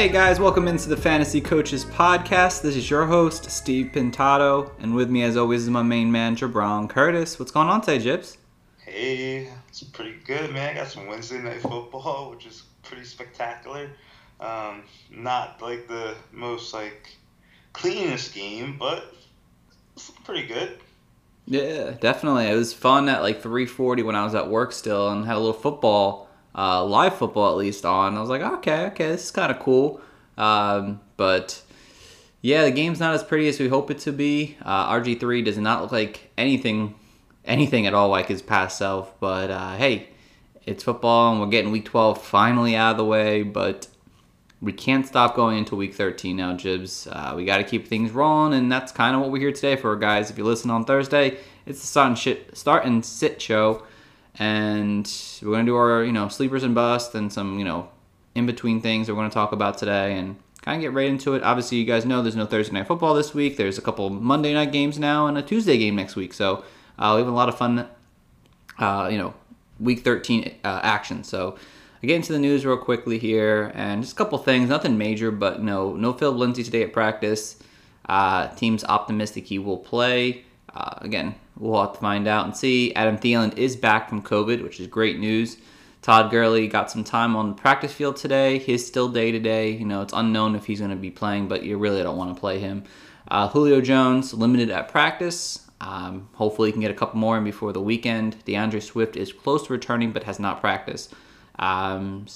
Hey guys, welcome into the Fantasy Coaches Podcast. This is your host, Steve Pintado, and with me, as always, is my main man, Jabron Curtis. What's going on today, Jibs? Hey, it's pretty good, man. I got some Wednesday night football, which is pretty spectacular. Um, not like the most like cleanest game, but it's pretty good. Yeah, definitely. It was fun at like 3:40 when I was at work still, and had a little football, uh, live football at least on. I was like, okay, okay, this is kind of cool. Um, but yeah, the game's not as pretty as we hope it to be. Uh, RG3 does not look like anything, anything at all like his past self. But uh, hey, it's football, and we're getting Week 12 finally out of the way. But we can't stop going into Week 13 now, Jibs. Uh, we got to keep things rolling, and that's kind of what we're here today for, guys. If you listen on Thursday, it's the start and, shit, start and sit show, and we're gonna do our you know sleepers and bust and some you know in between things that we're gonna talk about today and kind of get right into it. Obviously, you guys know there's no Thursday night football this week. There's a couple Monday night games now and a Tuesday game next week, so uh, we have a lot of fun. Uh, you know, Week 13 uh, action. So. I get into the news real quickly here, and just a couple things. Nothing major, but no, no Phil Lindsay today at practice. Uh, team's optimistic he will play. Uh, again, we'll have to find out and see. Adam Thielen is back from COVID, which is great news. Todd Gurley got some time on the practice field today. He's still day to day. You know, it's unknown if he's going to be playing, but you really don't want to play him. Uh, Julio Jones limited at practice. Um, hopefully, he can get a couple more in before the weekend. D'Andre Swift is close to returning, but has not practiced. Um,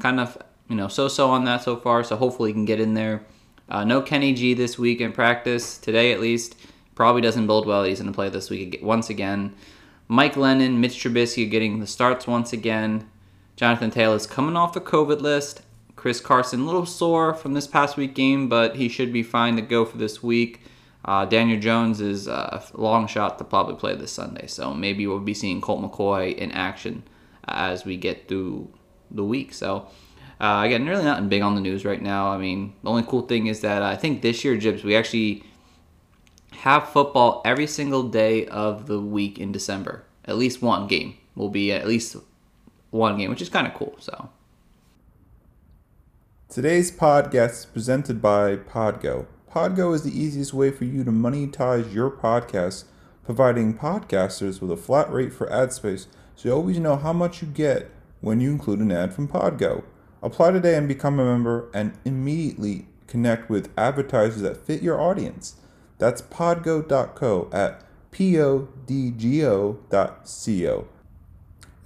kind of, you know, so-so on that so far. So hopefully he can get in there. Uh, no Kenny G this week in practice today at least. Probably doesn't build well. He's going to play this week once again. Mike Glennon, Mitch Trubisky getting the starts once again. Jonathan Taylor's coming off the COVID list. Chris Carson, a little sore from this past week game, but he should be fine to go for this week. Uh, Daniel Jones is a long shot to probably play this Sunday, so maybe we'll be seeing Colt McCoy in action as we get through the week. So, uh, again, really nothing big on the news right now. I mean, the only cool thing is that I think this year, Jibs, we actually have football every single day of the week in December. At least one game will be at least one game, which is kind of cool. So. Today's podcast is presented by Podgo. Podgo is the easiest way for you to monetize your podcast, providing podcasters with a flat rate for ad space so you always know how much you get when you include an ad from Podgo. Apply today and become a member and immediately connect with advertisers that fit your audience. That's podgo.co at podgo.co.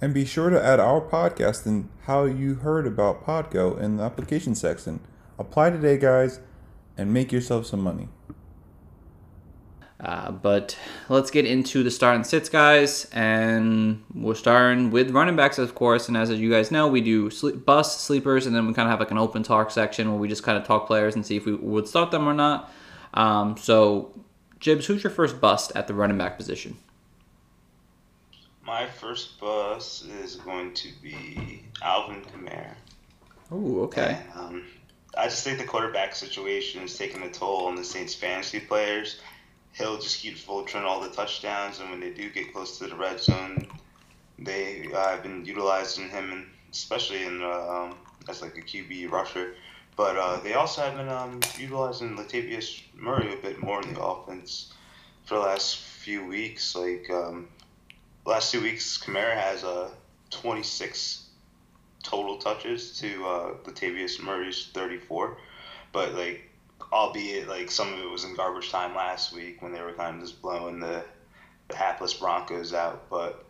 And be sure to add our podcast and how you heard about Podgo in the application section. Apply today, guys, and make yourself some money. Uh, but let's get into the start and sits, guys. And we're starting with running backs, of course. And as you guys know, we do sleep, bus sleepers, and then we kind of have like an open talk section where we just kind of talk players and see if we would start them or not. Um, so, Jibs, who's your first bust at the running back position? My first bust is going to be Alvin Kamara. Oh, okay. And, um, I just think the quarterback situation is taking a toll on the Saints fantasy players he'll just keep vulturing all the touchdowns, and when they do get close to the red zone, they uh, have been utilizing him, and especially in uh, um, as like a QB rusher. But uh, they also have been um, utilizing Latavius Murray a bit more in the offense for the last few weeks. Like um, last two weeks, Kamara has uh, 26 total touches to uh, Latavius Murray's 34. But like albeit like some of it was in garbage time last week when they were kind of just blowing the, the hapless Broncos out. But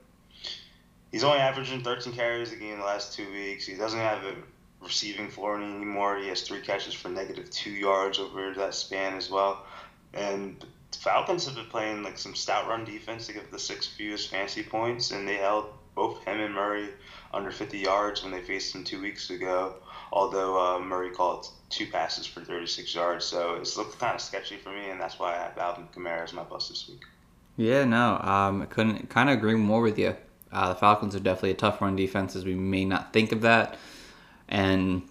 he's only averaging 13 carries a game the last two weeks. He doesn't have a receiving floor anymore. He has three catches for negative two yards over that span as well. And the Falcons have been playing like some stout run defense to get the six fewest fancy points, and they held both him and Murray under 50 yards when they faced him two weeks ago. Although uh, Murray caught two passes for 36 yards, so it's looked kind of sketchy for me, and that's why I have Alvin Kamara as my bust this week. Yeah, no, um, I couldn't kind of agree more with you. Uh, the Falcons are definitely a tough run defense, as we may not think of that, and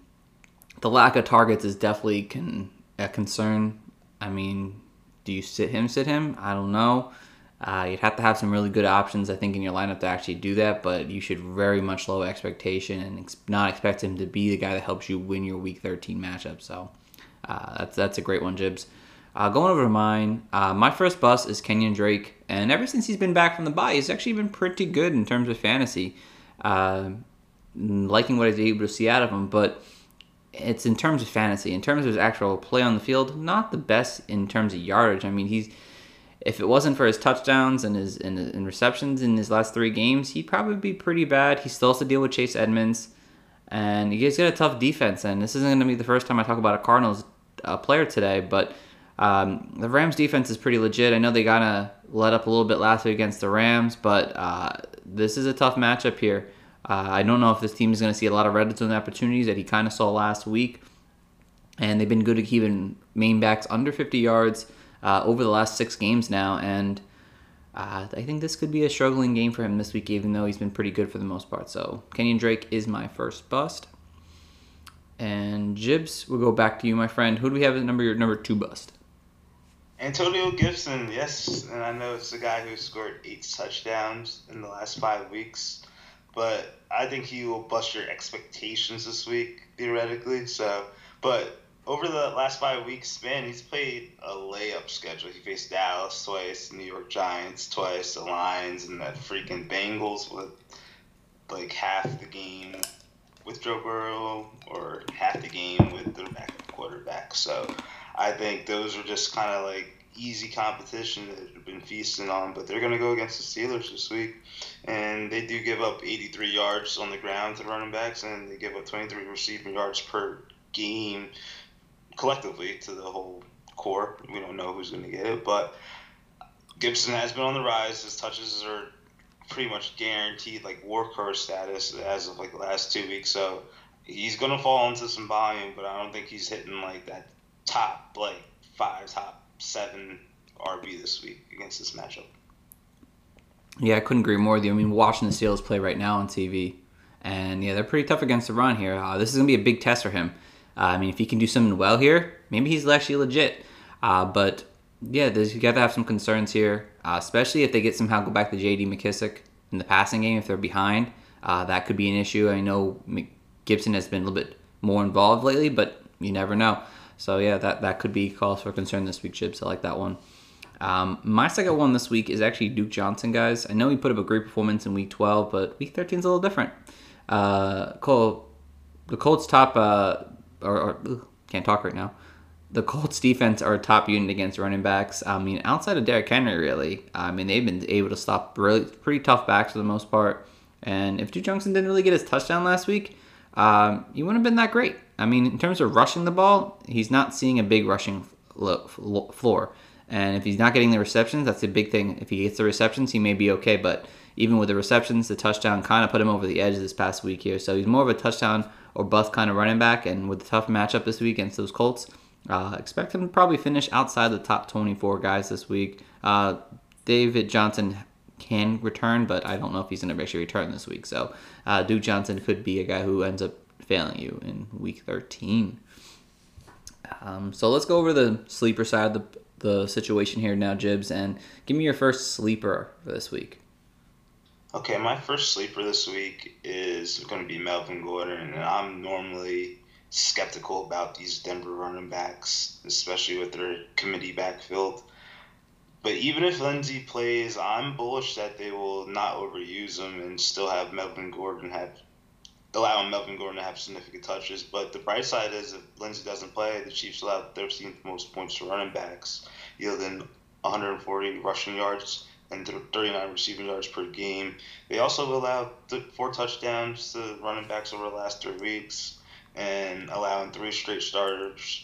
the lack of targets is definitely con- a concern. I mean, do you sit him, sit him? I don't know. Uh, you'd have to have some really good options, I think, in your lineup to actually do that, but you should very much low expectation and ex- not expect him to be the guy that helps you win your Week 13 matchup. So uh, that's that's a great one, Jibs. Uh, going over to mine, uh, my first bust is Kenyon Drake, and ever since he's been back from the bye, he's actually been pretty good in terms of fantasy. Liking what I was able to see out of him, but it's in terms of fantasy. In terms of his actual play on the field, not the best in terms of yardage. I mean, he's if it wasn't for his touchdowns and his and, and receptions in his last three games, he'd probably be pretty bad. He still has to deal with Chase Edmonds, and he's got a tough defense. And this isn't going to be the first time I talk about a Cardinals uh, player today, but um, the Rams defense is pretty legit. I know they got to let up a little bit last week against the Rams, but uh, this is a tough matchup here. Uh, I don't know if this team is going to see a lot of red zone opportunities that he kind of saw last week, and they've been good at keeping main backs under 50 yards uh, over the last six games now, and uh, I think this could be a struggling game for him this week, even though he's been pretty good for the most part. So Kenyon Drake is my first bust, and Jibs, we'll go back to you, my friend. Who do we have as number your number two bust? Antonio Gibson, yes, and I know it's the guy who scored eight touchdowns in the last five weeks but I think he will bust your expectations this week theoretically. So, but over the last five weeks, man, he's played a layup schedule. He faced Dallas twice, New York Giants twice, the Lions, and that freaking Bengals with like half the game with Joe Burrow or half the game with the backup quarterback. So, I think those are just kind of like easy competition that have been feasting on, but they're going to go against the Steelers this week. And they do give up 83 yards on the ground to running backs, and they give up 23 receiving yards per game collectively to the whole core. We don't know who's going to get it, but Gibson has been on the rise. His touches are pretty much guaranteed, like workhorse status as of like the last two weeks. So he's going to fall into some volume, but I don't think he's hitting like that top, like five, top seven RB this week against this matchup. Yeah, I couldn't agree more with you. I mean, watching the Steelers play right now on TV, and yeah, they're pretty tough against the run here. Uh, this is gonna be a big test for him. Uh, I mean, if he can do something well here, maybe he's actually legit. Uh, but yeah, you got to have some concerns here, uh, especially if they get somehow go back to J.D. McKissic in the passing game if they're behind. Uh, that could be an issue. I know Gibson has been a little bit more involved lately, but you never know. So yeah, that that could be cause for concern this week, Chips. I like that one. Um, my second one this week is actually Duke Johnson, guys. I know he put up a great performance in Week 12, but Week 13 is a little different. Uh, Cole, the Colts top, uh, or, or ugh, can't talk right now. The Colts defense are a top unit against running backs. I mean, outside of Derrick Henry, really. I mean, they've been able to stop really pretty tough backs for the most part. And if Duke Johnson didn't really get his touchdown last week, um, he wouldn't have been that great. I mean, in terms of rushing the ball, he's not seeing a big rushing floor. And if he's not getting the receptions, that's a big thing. If he gets the receptions, he may be okay. But even with the receptions, the touchdown kind of put him over the edge this past week here. So he's more of a touchdown or bust kind of running back. And with the tough matchup this week against those Colts, uh, expect him to probably finish outside the top 24 guys this week. Uh, David Johnson can return, but I don't know if he's going to actually return this week. So uh, Duke Johnson could be a guy who ends up failing you in week 13. Um, so let's go over the sleeper side of the, the situation here now, Jibs, and give me your first sleeper for this week. Okay, my first sleeper this week is going to be Melvin Gordon, and I'm normally skeptical about these Denver running backs, especially with their committee backfield. But even if Lindsay plays, I'm bullish that they will not overuse him and still have Melvin Gordon have allowing Melvin Gordon to have significant touches. But the bright side is if Lindsay doesn't play, the Chiefs allow 13th most points to running backs, yielding 140 rushing yards and 39 receiving yards per game. They also allowed four touchdowns to running backs over the last three weeks and allowing three straight starters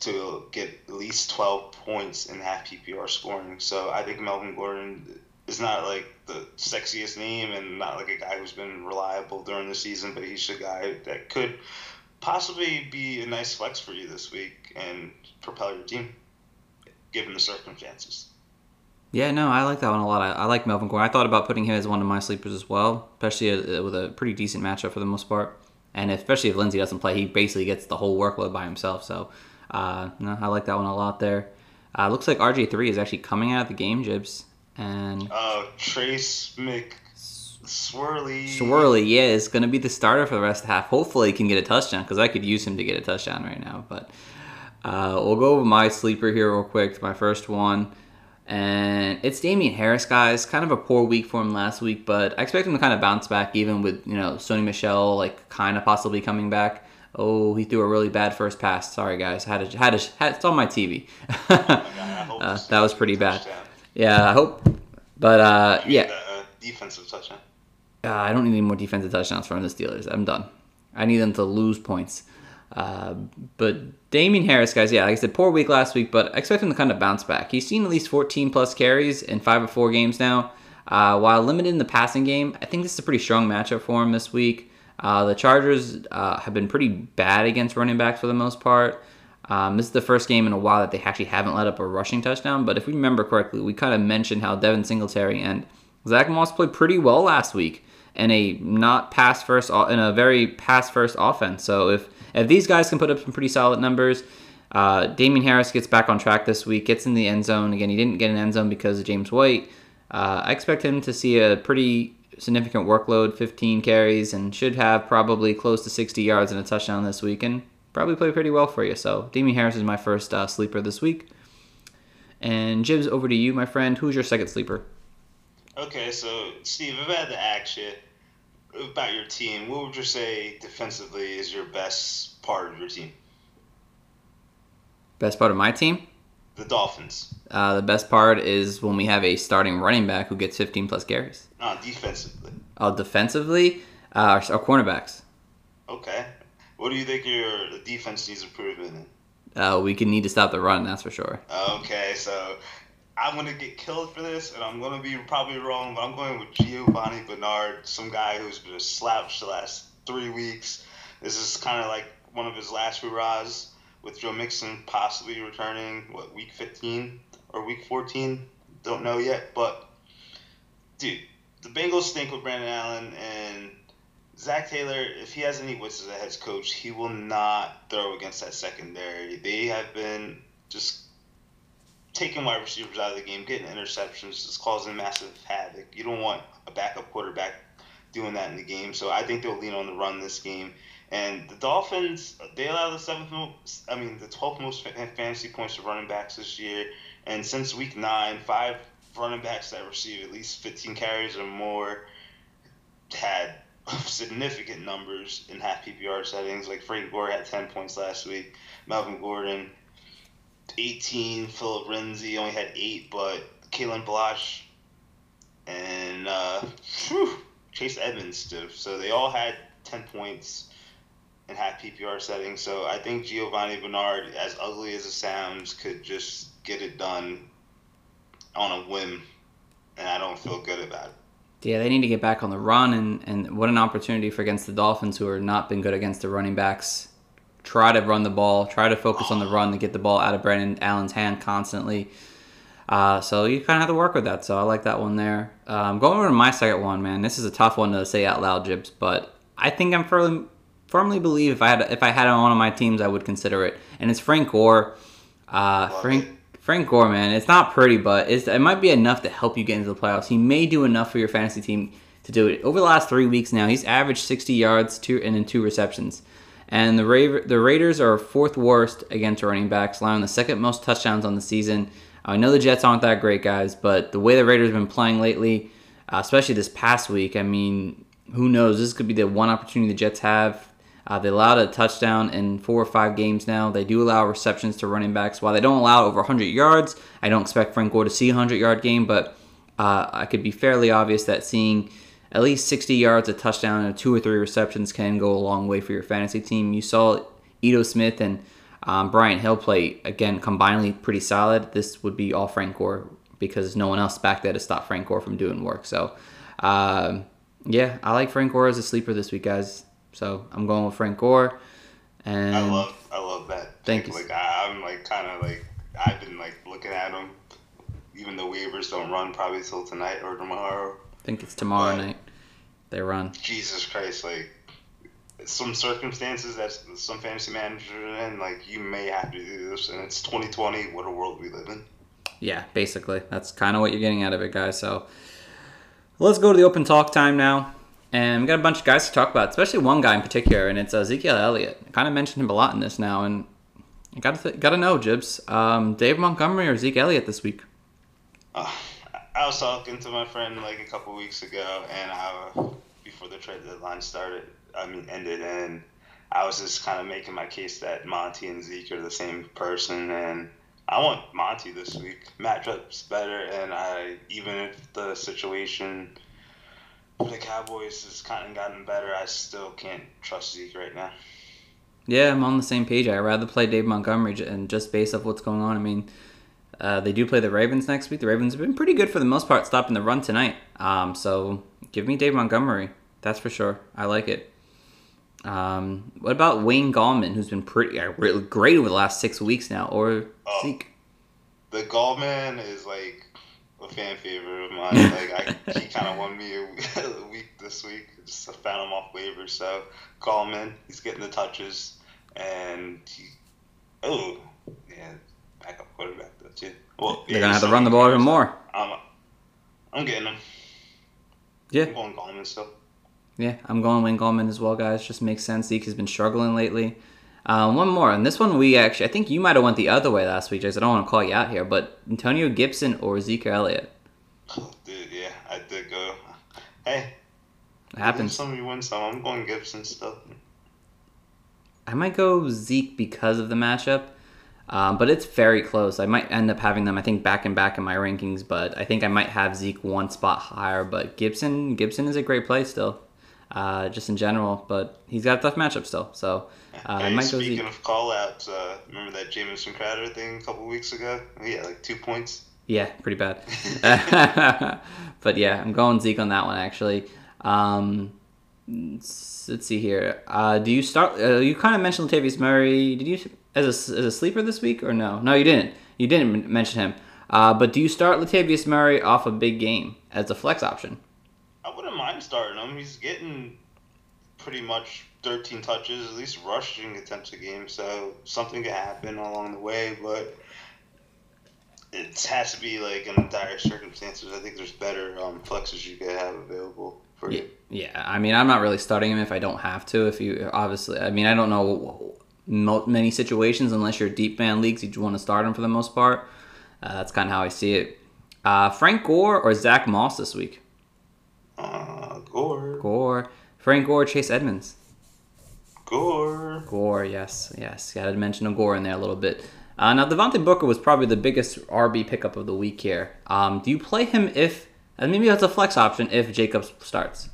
to get at least 12 points in half PPR scoring. So I think Melvin Gordon is not like the sexiest name and not like a guy who's been reliable during the season, but he's a guy that could possibly be a nice flex for you this week and propel your team, given the circumstances. Yeah, no, I like that one a lot. I, I like Melvin Gordon. I thought about putting him as one of my sleepers as well, especially a, with a pretty decent matchup for the most part. And especially if Lindsay doesn't play, he basically gets the whole workload by himself. So, uh, no, I like that one a lot there. Uh, looks like RG3 is actually coming out of the game, Jibs. And Uh, Trace Mc Swirly. Swirly, yeah, is going to be the starter for the rest of the half. Hopefully, he can get a touchdown because I could use him to get a touchdown right now. But uh, we'll go over my sleeper here real quick. My first one. And it's Damien Harris, guys. Kind of a poor week for him last week, but I expect him to kind of bounce back, even with you know Sony Michel like kind of possibly coming back. Oh, he threw a really bad first pass. Sorry, guys. Had to, had to, had, it's on my TV. My God, I hope Uh, that was pretty bad. Yeah, I hope. But uh, yeah, the, defensive touchdown. uh, I don't need any more defensive touchdowns from the Steelers. I'm done. I need them to lose points. Uh, but Damien Harris, guys, yeah, like I said, poor week last week, but I expect him to kind of bounce back. He's seen at least 14 plus carries in five or four games now. Uh, while limited in the passing game, I think this is a pretty strong matchup for him this week. Uh, the Chargers uh, have been pretty bad against running backs for the most part. Um, this is the first game in a while that they actually haven't let up a rushing touchdown. But if we remember correctly, we kind of mentioned how Devin Singletary and Zach Moss played pretty well last week in a not pass first in a very pass first offense. So if if these guys can put up some pretty solid numbers, uh, Damien Harris gets back on track this week, gets in the end zone again. He didn't get an end zone because of James White. Uh, I expect him to see a pretty significant workload, 15 carries, and should have probably close to 60 yards and a touchdown this week, and probably play pretty well for you. So Damien Harris is my first uh, sleeper this week. And Jibs, over to you, my friend. Who's your second sleeper? Okay, so Steve, if I had to ask you about your team, what would you say defensively is your best part of your team? Best part of my team? The Dolphins. Uh, the best part is when we have a starting running back who gets 15 plus carries. No, defensively. Uh, defensively, uh, our, our cornerbacks. Okay. What do you think your defense needs improvement in? Uh, we can need to stop the run, that's for sure. Okay, so I'm gonna get killed for this, and I'm gonna be probably wrong, but I'm going with Giovani Bernard, some guy who's been a slouch the last three weeks. This is kind of like one of his last hurrahs, with Joe Mixon possibly returning. What week 15 or week 14? Don't know yet, but dude, the Bengals stink with Brandon Allen and. Zac Taylor, if he has any wits as a head coach, he will not throw against that secondary. They have been just taking wide receivers out of the game, getting interceptions, just causing massive havoc. You don't want a backup quarterback doing that in the game. So I think they'll lean on the run this game. And the Dolphins, they allow the seventh I mean, the 12th most fantasy points to running backs this year. And since week nine, five running backs that receive at least 15 carries or more had significant numbers in half PPR settings. Like Frank Gore had 10 points last week. Melvin Gordon, 18. Philip Lindsay only had 8, but Kalen Ballage and uh, whew, Chase Edmonds did. So they all had 10 points in half PPR settings. So I think Giovani Bernard, as ugly as it sounds, could just get it done on a whim. And I don't feel good about it. Yeah, they need to get back on the run, and, and what an opportunity for against the Dolphins, who are not been good against the running backs. Try to run the ball, try to focus on the run to get the ball out of Brandon Allen's hand constantly. Uh, so you kind of have to work with that. So I like that one there. Um, going over to my second one, man. This is a tough one to say out loud, Jibs, but I think I'm firmly firmly believe if I had if I had on one of my teams, I would consider it, and it's Frank Gore. Uh, Frank. Frank Gore, man, it's not pretty, but it might be enough to help you get into the playoffs. He may do enough for your fantasy team to do it. Over the last three weeks now, he's averaged 60 yards, two and then two receptions. And the Ra- the Raiders are fourth worst against running backs, allowing the second most touchdowns on the season. I know the Jets aren't that great, guys, but the way the Raiders have been playing lately, uh, especially this past week, I mean, who knows? This could be the one opportunity the Jets have. Uh, they allowed a touchdown in four or five games now. They do allow receptions to running backs. While they don't allow over 100 yards, I don't expect Frank Gore to see a 100 yard game, but uh, I could be fairly obvious that seeing at least 60 yards, a touchdown, and two or three receptions can go a long way for your fantasy team. You saw Ito Smith and um, Brian Hill play, again, combinedly pretty solid. This would be all Frank Gore because no one else back there to stop Frank Gore from doing work. So, um, yeah, I like Frank Gore as a sleeper this week, guys. So I'm going with Frank Gore. And I love I love that. Thank pick. you. Like I, I'm like kind of like I've been like looking at them, even though waivers don't run probably till tonight or tomorrow. I think it's tomorrow Right. night they run. Jesus Christ, like some circumstances that some fantasy managers are in, like you may have to do this, and it's 2020. What a world we live in. Yeah, basically. That's kind of what you're getting out of it, guys. So let's go to the open talk time now. And we got a bunch of guys to talk about, especially one guy in particular, and it's Ezekiel Elliott. I kind of mentioned him a lot in this now, and I got to th- got to know, Jibs, um, Dave Montgomery or Zeke Elliott this week. Uh, I was talking to my friend like a couple weeks ago, and I, before the trade deadline started, I mean ended, and I was just kind of making my case that Monty and Zeke are the same person, and I want Monty this week. Matchup's better, and I even if the situation the Cowboys has kind of gotten better, I still can't trust Zeke right now. Yeah, I'm on the same page. I'd rather play Dave Montgomery, and just based off what's going on, I mean, uh, they do play the Ravens next week. The Ravens have been pretty good for the most part, stopping the run tonight. Um, so give me Dave Montgomery. That's for sure. I like it. Um, what about Wayne Gallman, who's been pretty uh, really great over the last six weeks now, or Oh. Zeke? The Gallman is like a fan favorite of mine. Like I, he kind of won me a week this week. Just found him off waivers. So Gallman, he's getting the touches, and he, oh yeah, backup quarterback though too. Well, They're gonna have to run the ball even more. I'm, I'm getting him. Yeah. I'm going Gallman still. Yeah, I'm going Wayne Gallman as well, guys. Just makes sense. Zeke has been struggling lately. Um, one more, and this one we actually, I think you might have went the other way last week, Jason. I don't want to call you out here, but Antonio Gibson or Zeke Elliott. Dude, yeah, I did go. Hey, It happens. some, of you win some. I'm going Gibson still. I might go Zeke because of the matchup, um, but it's very close. I might end up having them, I think, back and back in my rankings, but I think I might have Zeke one spot higher. But Gibson, Gibson is a great play still, uh, just in general. But he's got a tough matchup still, so uh, Hey, speaking Zeke. of call outs, uh, remember that Jamison Crowder thing a couple weeks ago? Yeah, like two points. Yeah, pretty bad. but yeah, I'm going Zeke on that one actually. Um, let's, see here. Uh, do you start? Uh, you kind of mentioned Latavius Murray. Did you as a, as a sleeper this week or no? No, you didn't. You didn't men- mention him. Uh, but do you start Latavius Murray off a big game as a flex option? I wouldn't mind starting him. He's getting pretty much 13 touches, at least rushing attempts a game, so something could happen along the way, but it has to be like in dire circumstances. I think there's better um, flexes you could have available for Yeah, you. yeah. I mean, I'm not really starting him if I don't have to. If you obviously, I mean, I don't know many situations unless you're deep fan leagues, you want to start him for the most part. Uh, that's kind of how I see it. Uh, Frank Gore or Zach Moss this week? Uh, Gore. Gore. Frank Gore, Chase Edmonds. Gore. Gore, yes, yes. Got to mention a Gore in there a little bit. Uh, now, Devontae Booker was probably the biggest RB pickup of the week here. Um, do you play him if, and maybe that's a flex option if Jacobs starts?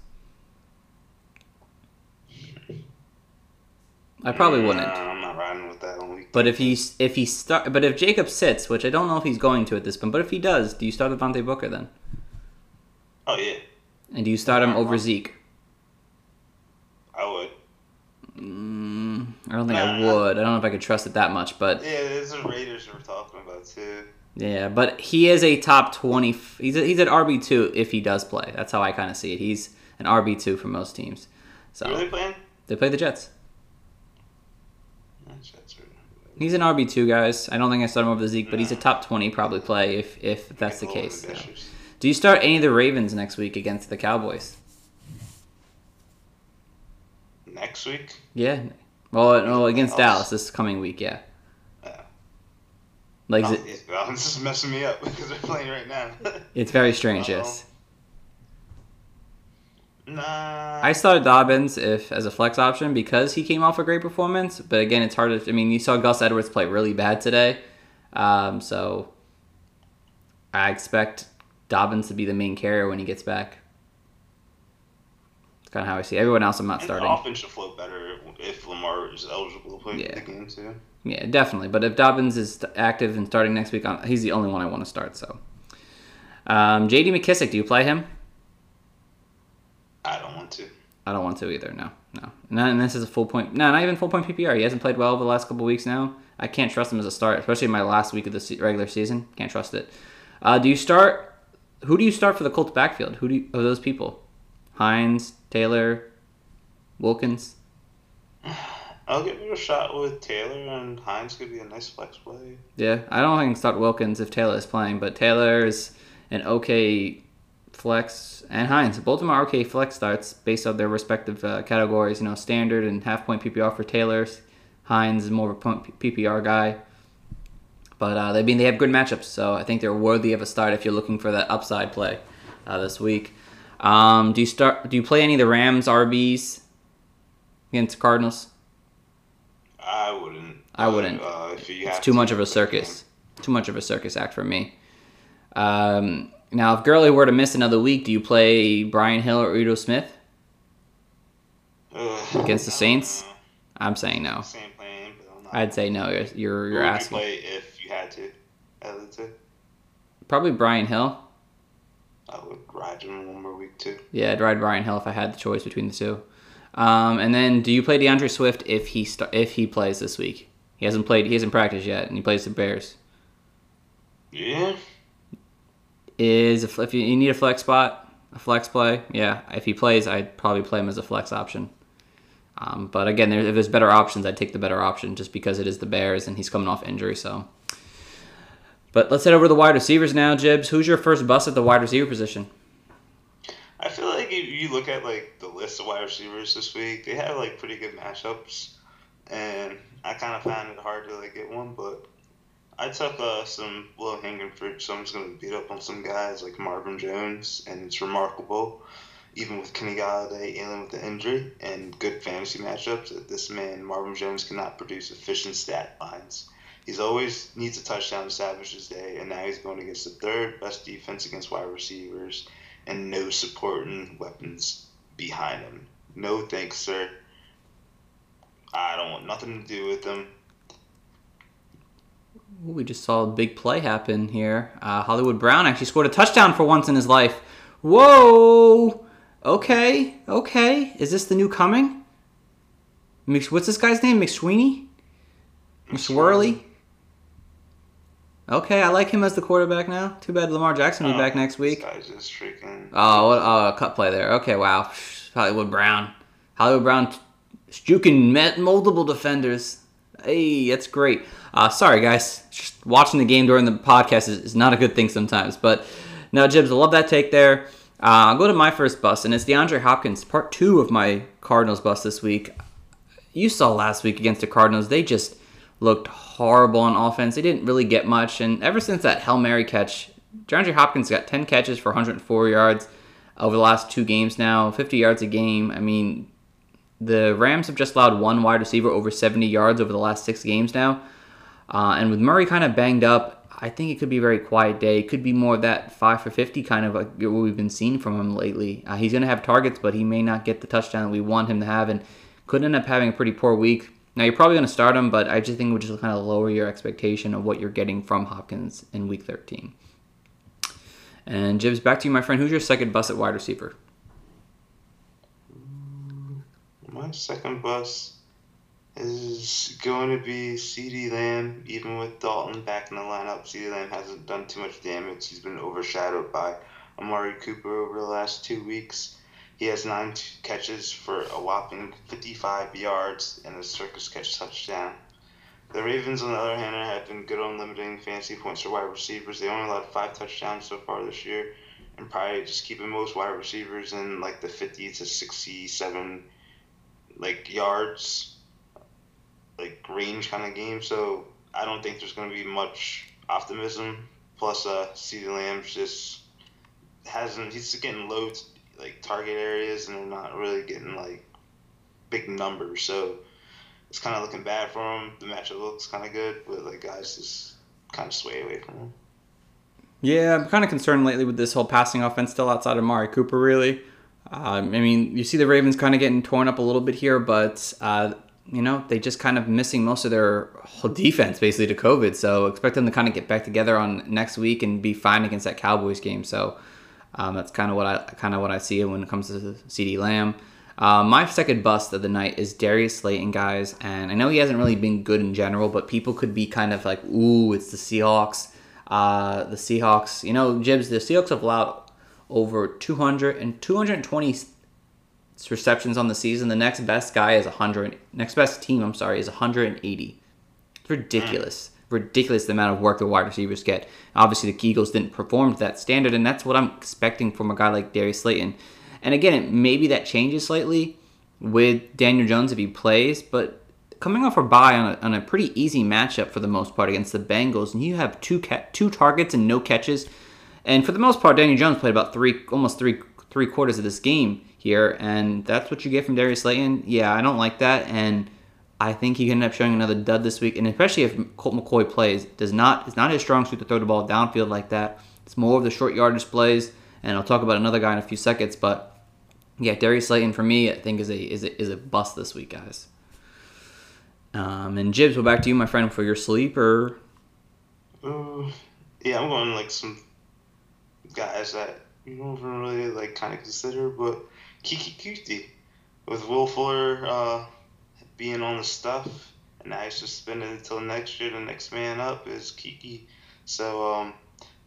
I probably Nah, wouldn't. I'm not riding with that one. But if he's if he start, but if Jacob sits, which I don't know if he's going to at this point, but if he does, do you start Devontae Booker then? Oh, yeah. And do you start him over Zeke? I would. Mm, I don't think I would. I don't know if I could trust it that much, but Yeah, there's the Raiders we're talking about, too. Yeah, but he is a top twenty. He's a, he's an RB two if he does play. That's how I kind of see it. He's an RB two for most teams. So Who they playing? they play the Jets. That's- that's right. He's an RB two, guys. I don't think I start him over the Zeke, but he's a top twenty probably play if if that's the case. so. Do you start any of the Ravens next week against the Cowboys? Next week? Yeah. Well, no, against Dallas. Dallas this coming week. Yeah. Yeah. Like is Oh, it, well, this is messing me up because they're playing right now. it's very strange. Uh-oh. Yes. nah. I started Dobbins if as a flex option because he came off a great performance. But again, it's hard to. I mean, you saw Gus Edwards play really bad today, um, so I expect Dobbins to be the main carrier when he gets back. That's kind of how I see. it. Everyone else, I'm not And the starting. offense should flow better if Lamar is eligible to play Yeah. the game too. Yeah, definitely. But if Dobbins is active and starting next week, he's the only one I want to start. So, Um, J.D. McKissic, do you play him? I don't want to. I don't want to either. No, no. And this is a full point. No, not even full point PPR. He hasn't played well over the last couple weeks now. I can't trust him as a start, especially in my last week of the se- regular season. Can't trust it. Uh, do you start? Who do you start for the Colts backfield? Who do you, of those people? Hines, Taylor, Wilkins. I'll give it a shot with Taylor, and Hines could be a nice flex play. Yeah, I don't think I can start Wilkins if Taylor is playing, but Taylor is an okay flex, and Hines. Both of them are okay flex starts based on their respective uh, categories. You know, standard and half point PPR for Taylor. Hines is more of a point PPR guy. But uh, they mean they have good matchups, so I think they're worthy of a start if you're looking for that upside play uh, this week. Um, do you start? Do you play any of the Rams RBs against the Cardinals? I wouldn't. I wouldn't. Uh, if you It's too to, much of a circus. Too much of a circus act for me. Um, now, if Gurley were to miss another week, do you play Brian Hill or Ito Smith. Ugh, against the Saints? know. I'm saying no. Same plan, but I'm not. I'd say no. You're you're, you're asking. you play if you had to? Out of the two? Probably Brian Hill. I would ride him one more week too. Yeah, I'd ride Brian Hill if I had the choice between the two. Um, and then, do you play D'Andre Swift if he st- if he plays this week? He hasn't played. He hasn't practiced yet, and he plays the Bears. Yeah. Is if, if you, you need a flex spot, a flex play, yeah. If he plays, I'd probably play him as a flex option. Um, but again, there, if there's better options, I'd take the better option just because it is the Bears and he's coming off injury. So, but let's head over to the wide receivers now, Jibs. Who's your first bust at the wide receiver position? I feel like if you look at like the list of wide receivers this week, they have like pretty good matchups, and I kind of found it hard to like get one, but I took uh, some low hanging fruit, so I'm just gonna beat up on some guys like Marvin Jones, and it's remarkable, even with Kenny Golladay dealing with the injury and good fantasy matchups, that this man Marvin Jones cannot produce efficient stat lines. He's always needs a touchdown to salvage his day, and now he's going against the third best defense against wide receivers and no supporting weapons behind him. No thanks, sir. I don't want nothing to do with them. We just saw a big play happen here. Uh, Hollywood Brown actually scored a touchdown for once in his life. Whoa! Okay, okay. Is this the new coming? Mix, what's this guy's name? McSweeney? McSwirly? Okay, I like him as the quarterback now. Too bad Lamar Jackson will be back next week. This guy's just freaking. Oh, what, oh, cut play there. Okay, wow. Hollywood Brown. Hollywood Brown juking met multiple defenders. Hey, that's great. Uh, sorry, guys. Just watching the game during the podcast is, is not a good thing sometimes. But no, Jibs, I love that take there. Uh, I'll go to my first bust, and it's DeAndre Hopkins, part two of my Cardinals bust this week. You saw last week against the Cardinals, they just looked horrible on offense. They didn't really get much, and ever since that Hail Mary catch, DeAndre Hopkins got 10 catches for 104 yards over the last two games now, 50 yards a game. I mean, the Rams have just allowed one wide receiver over 70 yards over the last six games now. Uh, and with Murray kind of banged up, I think it could be a very quiet day. It could be more of that 5 for 50 kind of like what we've been seeing from him lately. Uh, he's going to have targets, but he may not get the touchdown that we want him to have and could end up having a pretty poor week. Now, you're probably going to start him, but I just think it would just kind of lower your expectation of what you're getting from Hopkins in week 13. And Jibs, back to you, my friend. Who's your second bus at wide receiver? My second bus is going to be CeeDee Lamb. Even with Dalton back in the lineup, CeeDee Lamb hasn't done too much damage. He's been overshadowed by Amari Cooper over the last two weeks. He has nine catches for a whopping 55 yards and a circus catch touchdown. The Ravens, on the other hand, have been good on limiting fantasy points for wide receivers. They only allowed five touchdowns so far this year, and probably just keeping most wide receivers in like the 50 to 67 like yards, like range kind of game. So I don't think there's going to be much optimism. Plus, uh, CeeDee Lamb's just hasn't. He's getting low like target areas, and they're not really getting like big numbers. So it's kind of looking bad for them. The matchup looks kind of good, but like guys just kind of sway away from him. Yeah, I'm kind of concerned lately with this whole passing offense still outside of Mari Cooper, really. Um, I mean, you see the Ravens kind of getting torn up a little bit here, but uh, you know, they just kind of missing most of their whole defense basically to COVID. So expect them to kind of get back together on next week and be fine against that Cowboys game. So um, that's kind of what I kind of what I see when it comes to CeeDee Lamb. Uh, my second bust of the night is Darius Slayton, guys, and I know he hasn't really been good in general, but people could be kind of like, "Ooh, it's the Seahawks." Uh, the Seahawks, you know, Jibs, the Seahawks have allowed over 200 and 220 receptions on the season. The next best guy is 100. Next best team, I'm sorry, is 180. It's ridiculous. Ridiculous the amount of work the wide receivers get. Obviously, the Eagles didn't perform to that standard, and that's what I'm expecting from a guy like Darius Slayton. And again, maybe that changes slightly with Daniel Jones if he plays, but coming off a bye on a, on a pretty easy matchup for the most part against the Bengals, and you have two ca- two targets and no catches, and for the most part, Daniel Jones played about three, almost three three quarters of this game here, and that's what you get from Darius Slayton. Yeah, I don't like that, and I think he can end up showing another dud this week, and especially if Colt McCoy plays, does not it's not his strong suit to throw the ball downfield like that. It's more of the short yardage plays, and I'll talk about another guy in a few seconds, but yeah, Darius Slayton for me, I think is a is a, is a bust this week, guys. Um, and Jibs, we'll back to you, my friend, for your sleeper. Uh, yeah, I'm going like some guys that you don't really like kind of consider, but Keke Coutee with Will Fuller uh, being on the stuff, and now he's suspended until next year. The next man up is Keke. so um,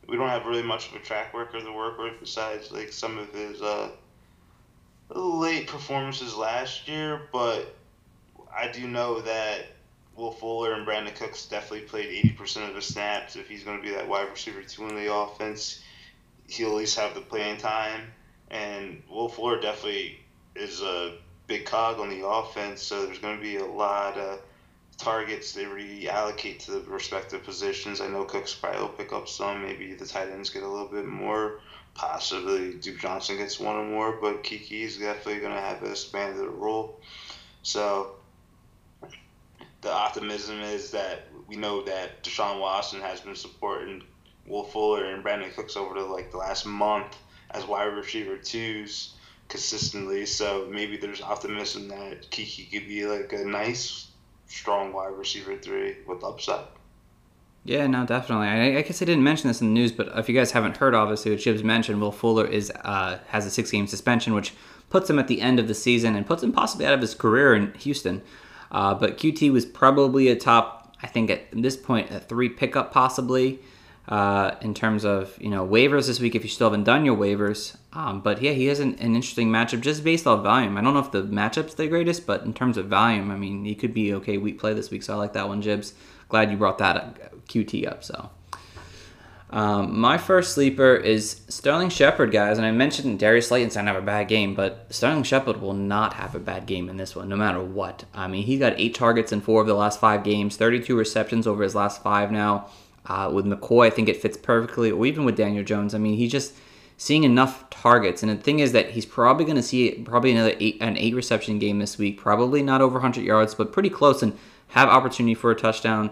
we don't have really much of a track record to work with besides like some of his uh, late performances last year, but I do know that Will Fuller and Brandin Cooks definitely played 80% of the snaps. If he's going to be that wide receiver two in the offense, he'll at least have the playing time. And Will Fuller definitely is a big cog on the offense, so there's going to be a lot of targets they reallocate to the respective positions. I know Cooks probably will pick up some. Maybe the tight ends get a little bit more. Possibly Duke Johnson gets one or more, but Keke is definitely going to have a expanded role. So the optimism is that we know that Deshaun Watson has been supporting Will Fuller and Brandin Cooks over the like the last month as wide receiver twos consistently. So maybe there's optimism that Keke could be like a nice, strong wide receiver three with upside. Yeah, no, definitely. I, I, guess I didn't mention this in the news, but if you guys haven't heard, obviously, what Jibs mentioned, Will Fuller is uh, has a six-game suspension, which puts him at the end of the season and puts him possibly out of his career in Houston. Uh, but Coutee was probably a top, I think, at this point, a three pickup possibly. Uh, in terms of you know waivers this week if you still haven't done your waivers. Um, but yeah, he has an, an, interesting matchup just based off volume. I don't know if the matchup's the greatest, but in terms of volume, I mean, he could be okay week play this week. So I like that one, Jibs. Glad you brought that uh, Coutee up. So. Um, my first sleeper is Sterling Shepard, guys, and I mentioned Darius Slayton's gonna have a bad game, but Sterling Shepard will not have a bad game in this one, no matter what. I mean, he got eight targets in four of the last five games, 32 receptions over his last five now. Uh, with McCoy, I think it fits perfectly, or even with Daniel Jones. I mean, he's just seeing enough targets, and the thing is that he's probably going to see probably another eight, an eight reception game this week. Probably not over 100 yards, but pretty close, and have opportunity for a touchdown.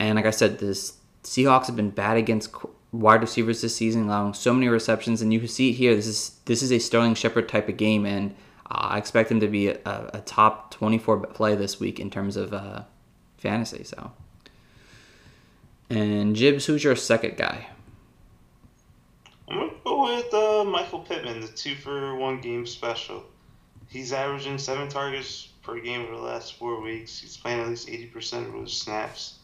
And like I said, this Seahawks have been bad against wide receivers this season, allowing so many receptions, and you can see it here. This is this is a Sterling Shepard type of game, and uh, I expect him to be a, a, top 24 play this week in terms of uh, fantasy. So. And Jibs, who's your second guy? I'm gonna go with uh, Michael Pittman, the two for one game special. He's averaging seven targets per game over the last four weeks. He's playing at least eighty percent of his snaps.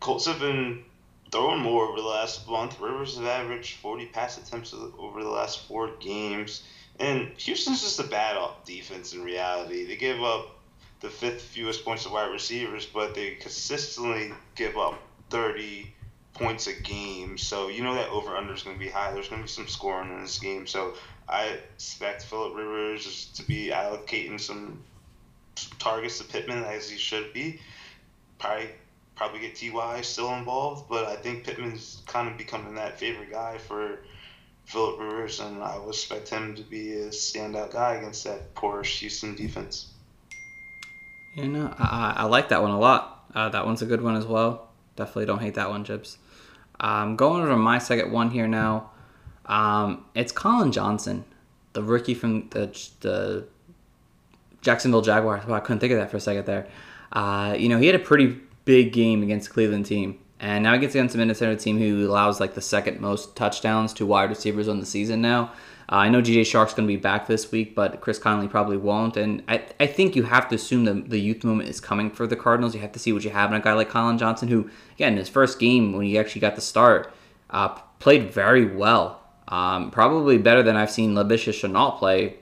Colts have been throwing more over the last month. Rivers have averaged forty pass attempts over the last four games. And Houston's just a bad defense in reality. They give up the fifth fewest points to wide receivers, but they consistently give up 30 points a game. So you know that over under is going to be high. There's going to be some scoring in this game. So I expect Philip Rivers to be allocating some targets to Pittman as he should be. Probably probably get Ty still involved, but I think Pittman's kind of becoming that favorite guy for Philip Rivers, and I would expect him to be a standout guy against that poor Houston defense. You know, I, I like that one a lot. Uh, that one's a good one as well. Definitely don't hate that one, Chips. Um, going over my second one here now. Um, it's Collin Johnson, the rookie from the the Jacksonville Jaguars. Well, I couldn't think of that for a second there. Uh, you know, he had a pretty big game against the Cleveland team, and now he gets against a Minnesota team who allows like the second most touchdowns to wide receivers on the season now. Uh, I know DJ Chark's going to be back this week, but Chris Conley probably won't. And I, I think you have to assume the, the youth movement is coming for the Cardinals. You have to see what you have in a guy like Collin Johnson, who, again, in his first game when he actually got the start, uh, played very well. Um, probably better than I've seen Laviska Shenault play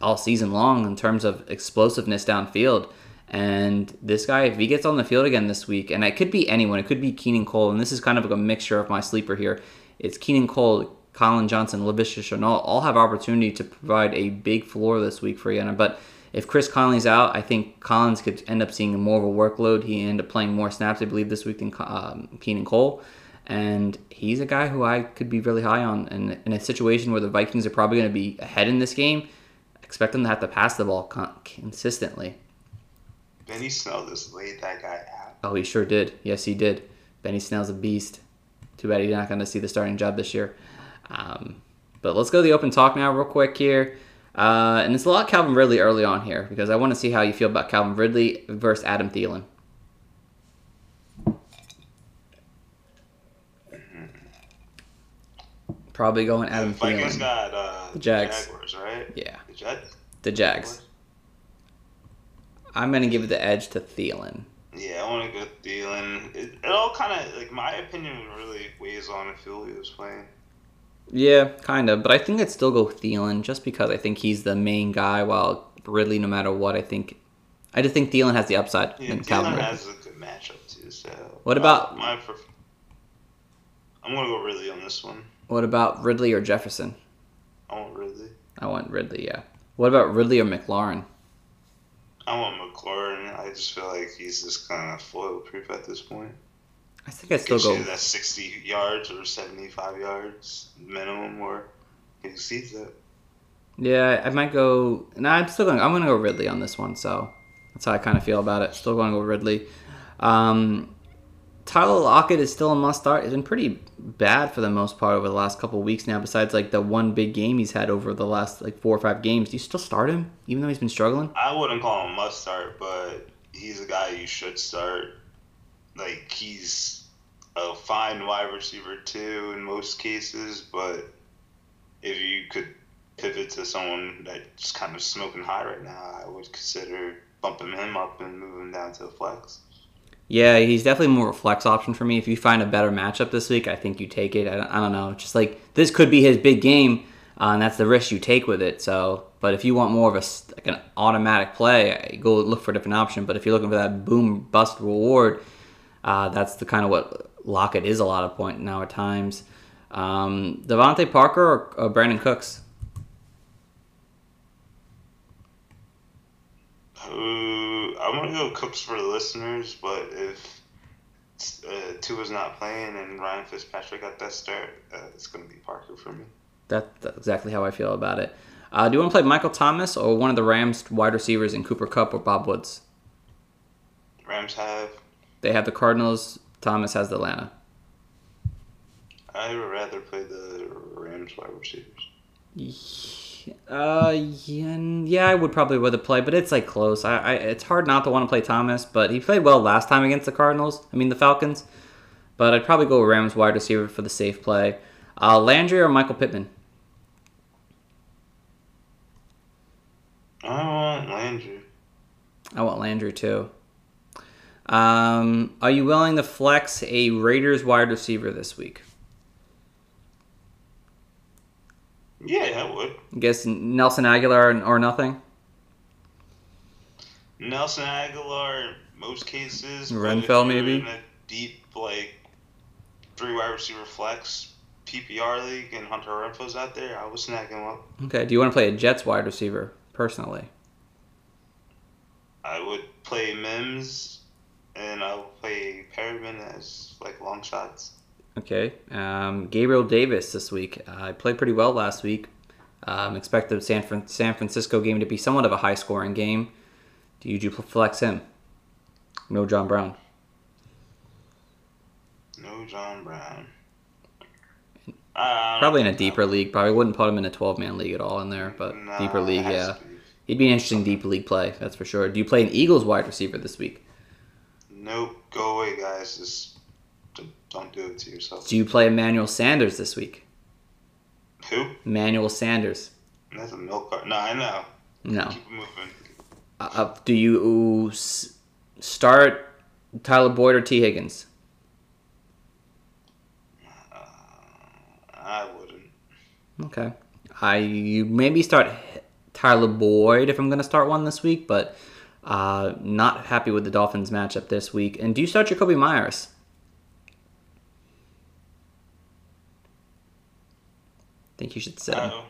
all season long in terms of explosiveness downfield. And this guy, if he gets on the field again this week, and it could be anyone, it could be Keelan Cole, and this is kind of like a mixture of my sleeper here. It's Keelan Cole, Collin Johnson, Laviska Shenault all have opportunity to provide a big floor this week for you. But if Chris Conley's out, I think Collins could end up seeing more of a workload. He ended up playing more snaps, I believe, this week than um, Keelan Cole. And he's a guy who I could be really high on. And in a situation where the Vikings are probably going to be ahead in this game, expect them to have to pass the ball con- consistently. Benny Snell just laid that guy out. Oh, he sure did. Yes, he did. Benny Snell's a beast. Too bad he's not going to see the starting job this year. Um, but let's go to the open talk now, real quick here. Uh, and it's a lot Calvin Ridley early on here because I want to see how you feel about Calvin Ridley versus Adam Thielen. Probably going Adam Vikings Thielen. got uh, The Jags. Jaguars, right? Yeah, The the Jags. I'm going to give it the edge to Thielen. Yeah, I want to go Thielen. It, it all kind of like my opinion really weighs on if Julio's playing. Yeah, kind of. But I think I'd still go Thielen just because I think he's the main guy. While Ridley, no matter what, I think I just think Thielen has the upside Yeah, Calvin Thielen Ridley. has a good matchup too. So What about- my? pref- I'm gonna go Ridley on this one. What about Ridley or Jefferson? I want Ridley. I want Ridley. Yeah. What about Ridley or McLaurin? I want McLaurin. I just feel like he's just kind of foil proof at this point. I think I'd still go. that 60 yards or 75 yards minimum, or exceeds that. Yeah, I might go. No, I'm still going. I'm going to go Ridley on this one. So that's how I kind of feel about it. Still going to go Ridley. Um, Tyler Lockett is still a must start. He's been pretty bad for the most part over the last couple of weeks now. Besides like the one big game he's had over the last like four or five games, do you still start him even though he's been struggling? I wouldn't call him a must start, but he's a guy you should start. Like he's a fine wide receiver too in most cases, but if you could pivot to someone that's kind of smoking high right now, I would consider bumping him up and moving down to a flex. Yeah, he's definitely more of a flex option for me. If you find a better matchup this week, I think you take it. I don't, I don't know. Just like this could be his big game, uh, and that's the risk you take with it. So, but if you want more of a like an automatic play, go look for a different option. But if you're looking for that boom bust reward, uh, that's the kind of what Lockett is a lot of point now at times. Um, DeVante Parker or, or Brandin Cooks? Who I'm gonna go Cooks for the listeners, but if uh, Tua's not playing and Ryan Fitzpatrick got that start, uh, it's gonna be Parker for me. That, that's exactly how I feel about it. Uh, do you want to play Michael Thomas or one of the Rams wide receivers in Cooper Kupp or Bob Woods? Rams have. They have the Cardinals. Thomas has the Atlanta. I would rather play the Rams wide receivers. Uh, yeah, yeah, I would probably rather play, but it's like close. I, I, it's hard not to want to play Thomas, but he played well last time against the Cardinals. I mean the Falcons. But I'd probably go Rams wide receiver for the safe play. Uh, Landry or Michael Pittman? I want Landry. I want Landry too. Um, are you willing to flex a Raiders wide receiver this week? Yeah, I would. I guess Nelson Agholor or nothing. Nelson Agholor, in most cases. Renfell, maybe? In a deep, like, three wide receiver flex PPR league and Hunter Renfrow's out there, I would snag him up. Okay. Do you want to play a Jets wide receiver personally? I would play Mims and I'll play Perriman as, like, long shots. Okay. Um, Gabriel Davis this week. I played pretty well last week. Um, expect the San, Fran- San Francisco game to be somewhat of a high scoring game. Do you do flex him? No John Brown. No John Brown. I Probably in a deeper league. Probably wouldn't put him in a 12 man league at all in there, but deeper league, yeah. be. He'd be an interesting deep league play, that's for sure. Do you play an Eagles wide receiver this week? Nope. Go away, guys. Just don't- don't do it to yourself. Do you play Emmanuel Sanders this week? Who? Emmanuel Sanders. That's a milk cart. No, I know. No. Keep it moving. Uh, uh, do you start Tyler Boyd or Tee Higgins? I wouldn't. Okay. I you maybe start Tyler Boyd if I'm going to start one this week, but uh, not happy with the Dolphins matchup this week. And do you start Jakobi Meyers? think you should sit him. Uh,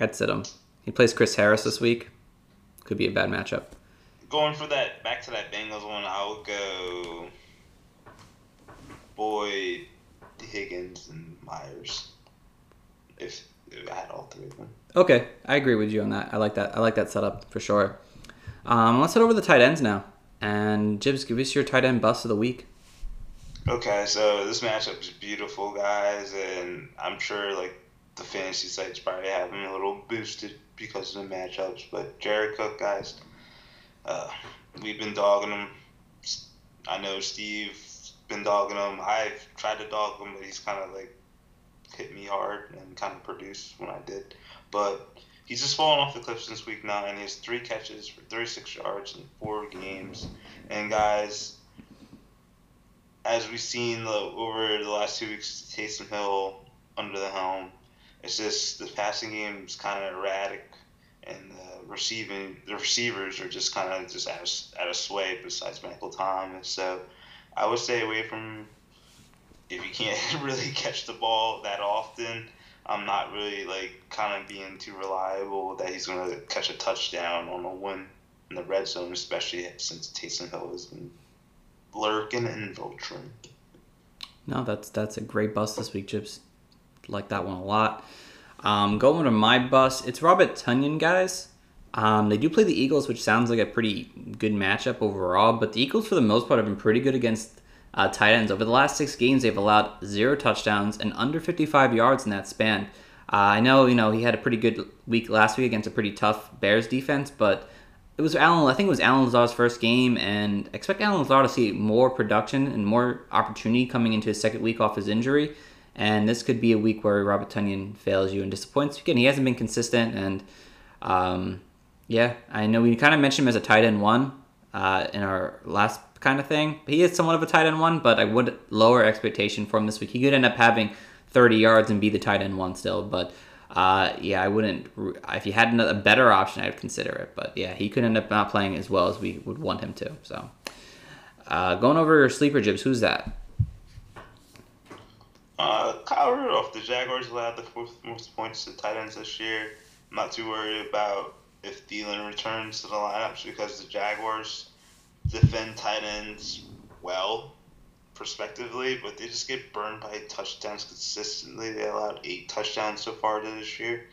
I'd sit him. He plays Chris Harris this week. Could be a bad matchup. going for that, back to that Bengals one, I would go Boyd, Higgins, and Meyers. If, if I had all three of them. Okay, I agree with you on that. I like that. I like that setup for sure. Um, let's head over to the tight ends now. And Jibs, give us your tight end bust of the week. Okay, so this matchup is beautiful, guys, and I'm sure like the fantasy sites probably have him a little boosted because of the matchups. But Jared Cook, guys, uh, we've been dogging him. I know Steve's been dogging him. I've tried to dog him, but he's kind of like hit me hard and kind of produced when I did. But he's just fallen off the cliff since week nine. He has three catches for 36 yards in four games. And guys, as we've seen over the last two weeks, Taysom Hill under the helm, it's just the passing game is kind of erratic, and the receiving the receivers are just kind of just out of, out of sway. Besides Michael Thomas, so I would stay away from if you can't really catch the ball that often. I'm not really like kind of being too reliable that he's going to catch a touchdown on a win in the red zone, especially since Taysom Hill has been lurking and vulturing. No, that's that's a great bust this week, Jibs. Like that one a lot. Um, going to my bust, it's Robert Tonyan, guys. Um, they do play the Eagles, which sounds like a pretty good matchup overall, but the Eagles, for the most part, have been pretty good against uh, tight ends. Over the last six games, they've allowed zero touchdowns and under 55 yards in that span. Uh, I know, you know, he had a pretty good week last week against a pretty tough Bears defense, but it was Alan. I think it was Allen Lazard's first game, and expect Allen Lazard to see more production and more opportunity coming into his second week off his injury. And this could be a week where Robert Tonyan fails you and disappoints. Again, he hasn't been consistent, and um, yeah, I know we kind of mentioned him as a tight end one uh, in our last kind of thing. He is somewhat of a tight end one, but I would lower expectation for him this week. He could end up having 30 yards and be the tight end one still, but uh, yeah, I wouldn't. If you had a better option, I'd consider it. But yeah, he could end up not playing as well as we would want him to. So, uh, going over your sleeper jibs, who's that? Uh, Kyle Rudolph, the Jaguars allowed the fourth most points to tight ends this year. I'm not too worried about if Thielen returns to the lineups because the Jaguars defend tight ends well, prospectively, but they just get burned by touchdowns consistently. They allowed eight touchdowns so far this year.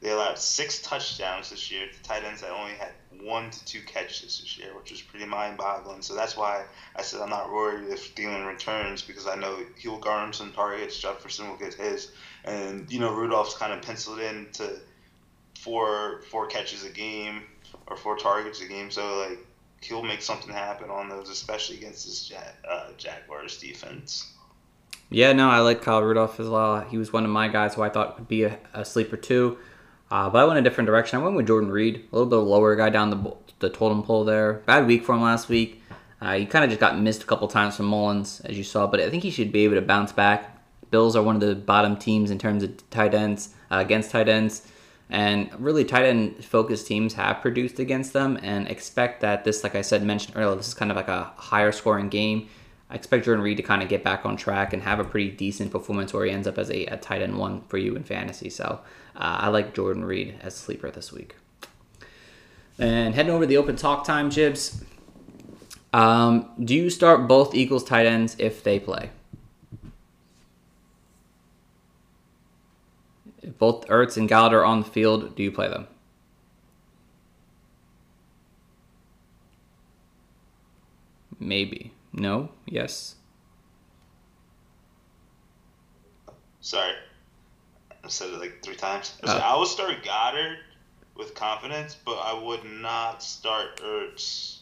They allowed six touchdowns this year to tight ends that only had one to two catches this year, which is pretty mind-boggling. So that's why I said I'm not worried if Thielen returns because I know he will garner some targets. Jefferson will get his, and you know Rudolph's kind of penciled in to four four catches a game or four targets a game. So like he'll make something happen on those, especially against this Jag- uh, Jaguars defense. Yeah, no, I like Kyle Rudolph as well. He was one of my guys who I thought would be a, a sleeper too. Uh, but I went a different direction. I went with Jordan Reed, a little bit lower guy down the the totem pole there. Bad week for him last week. Uh, he kind of just got missed a couple times from Mullens, as you saw, but I think he should be able to bounce back. Bills are one of the bottom teams in terms of tight ends uh, against tight ends, and really tight end focused teams have produced against them. And expect that this, like I said, mentioned earlier, this is kind of like a higher scoring game. I expect Jordan Reed to kind of get back on track and have a pretty decent performance where he ends up as a, a tight end one for you in fantasy. So uh, I like Jordan Reed as sleeper this week. And heading over to the open talk time, Jibs. Um, do you start both Eagles tight ends if they play? If both Ertz and Gallagher are on the field, do you play them? Maybe. No? Yes? Sorry, I said it like three times. I, said, I would start Goedert with confidence, but I would not start Ertz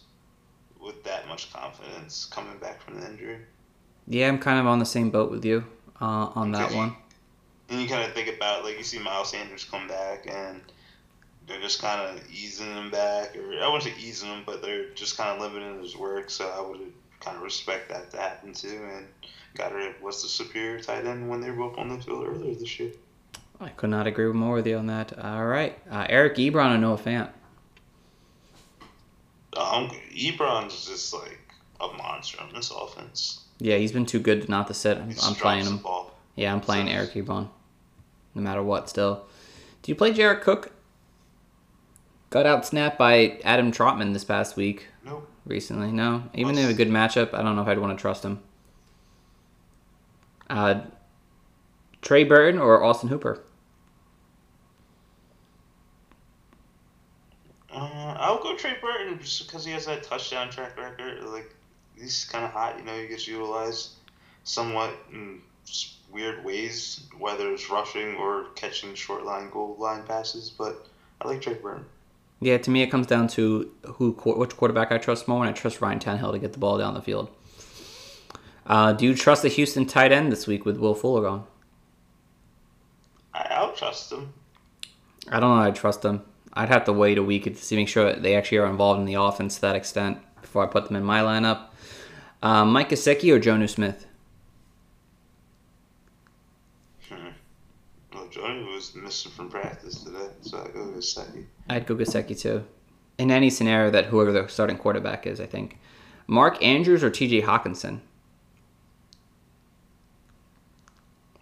with that much confidence coming back from the injury. Yeah, I'm kind of on the same boat with you uh, on that one. And you kind of think about like you see Miles Sanders come back and they're just kind of easing him back, or I wouldn't say easing him, but they're just kind of limiting his work. So I would kind of respect that to happen too. And Goedert was the superior tight end when they were both on the field earlier this year. I could not agree more with you on that. All right, uh, Eric Ebron and Noah Fant. Um, Ebron's just like a monster on this offense. Yeah, he's been too good not to sit. I'm, I'm playing him. Yeah, I'm playing So- Eric Ebron, no matter what. Still, do you play Jared Cook? Got out snapped by Adam Trautman this past week. Nope. Recently, no. Even in a good matchup, I don't know if I'd want to trust him. Uh, Trey Burton or Austin Hooper? Uh, I'll go Trey Burton just because he has that touchdown track record. Like he's kind of hot, you know. He gets utilized somewhat s- weird ways, whether it's rushing or catching short line, goal line passes. But I like Trey Burton. Yeah, to me, it comes down to who, which quarterback I trust more, and I trust Ryan Tannehill to get the ball down the field. Uh, do you trust the Houston tight end this week with Will Fuller gone? I, I'll trust him. I don't know. I trust them. I'd have to wait a week to see make sure that they actually are involved in the offense to that extent before I put them in my lineup. Um, Mike Gesicki or Jonnu Smith? Well, Johnny was missing from practice today, so I go with second. I'd go Gesicki too. In any scenario that whoever the starting quarterback is, I think. Mark Andrews or T.J. Hockenson?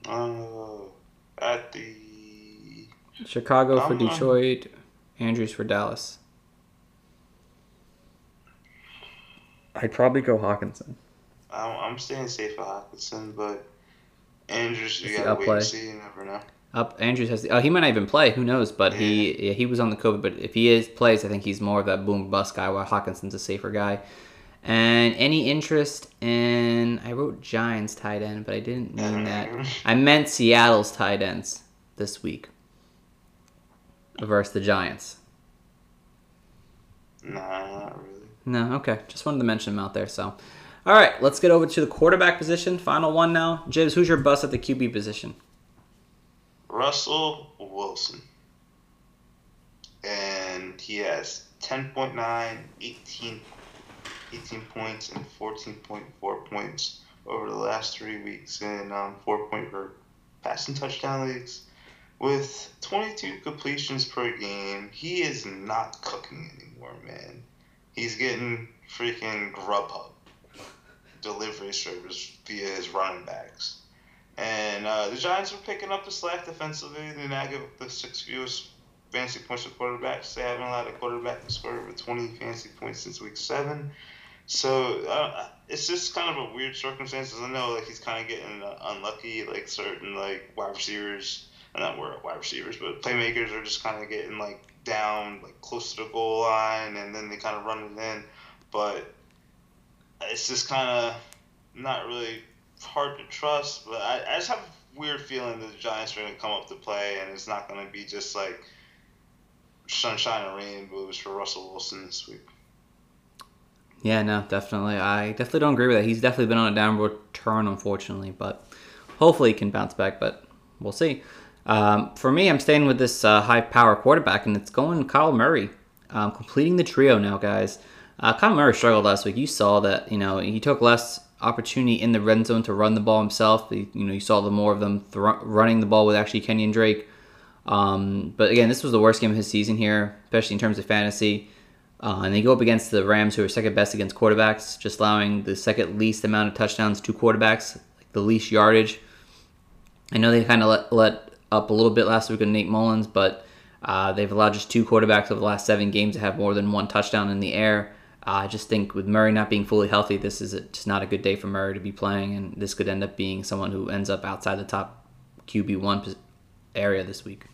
Uh, at the Chicago for Um, um, Detroit, Andrews for Dallas. I'd probably go Hockenson. I'm, I'm staying safe for Hockenson, but Andrews, you It's the gotta wait outplay. and see. You never know. Up Andrews has the, oh he might not even play. Who knows? But he yeah, he was on the COVID. But if he is plays, I think he's more of that boom bust guy. While Hockenson's a safer guy. And any interest in I wrote Giants tight end, but I didn't mean that. I meant Seattle's tight ends this week versus the Giants. Nah, not really. No, okay. Just wanted to mention them out there. So, all right, let's get over to the quarterback position. Final one now. Jibs, who's your bust at the QB position? Russell Wilson. And he has 10.9, 18, 18 points, and 14.4 points over the last three weeks in um, four point per passing touchdown leagues. With 22 completions per game, he is not cooking anymore, man. He's getting freaking Grubhub delivery service via his running backs. And uh, the Giants are picking up the slack defensively. They now give up the six fewest fantasy points to quarterbacks. They haven't allowed a quarterback to score over 20 fantasy points since week seven. So uh, it's just kind of a weird circumstances. I know like he's kind of getting uh, unlucky. Like certain like wide receivers, uh, not wide receivers, but playmakers are just kind of getting like down like close to the goal line, and then they kind of run it in. But it's just kind of not really hard to trust, but I, I just have a weird feeling that the Giants are going to come up to play, and it's not going to be just like sunshine and rainbows for Russell Wilson this week. Yeah, no, definitely. I definitely don't agree with that. He's definitely been on a downward turn, unfortunately, but hopefully he can bounce back. But we'll see. Um, for me, I'm staying with this uh, high power quarterback, and it's going Kyle Murray, um, completing the trio now, guys. Uh, Kyle Murray struggled last week. You saw that. You know he took less opportunity in the red zone to run the ball himself. You know you saw the more of them running the ball with actually Kenyan Drake. Um, but again, this was the worst game of his season here, especially in terms of fantasy. Uh, and they go up against the Rams, who are second best against quarterbacks, just allowing the second least amount of touchdowns to quarterbacks, like the least yardage. I know they kind of let, let up a little bit last week with Nate Mullens, but uh, they've allowed just two quarterbacks over the last seven games to have more than one touchdown in the air. I just think with Murray not being fully healthy, this is just not a good day for Murray to be playing, and this could end up being someone who ends up outside the top QB one area this week.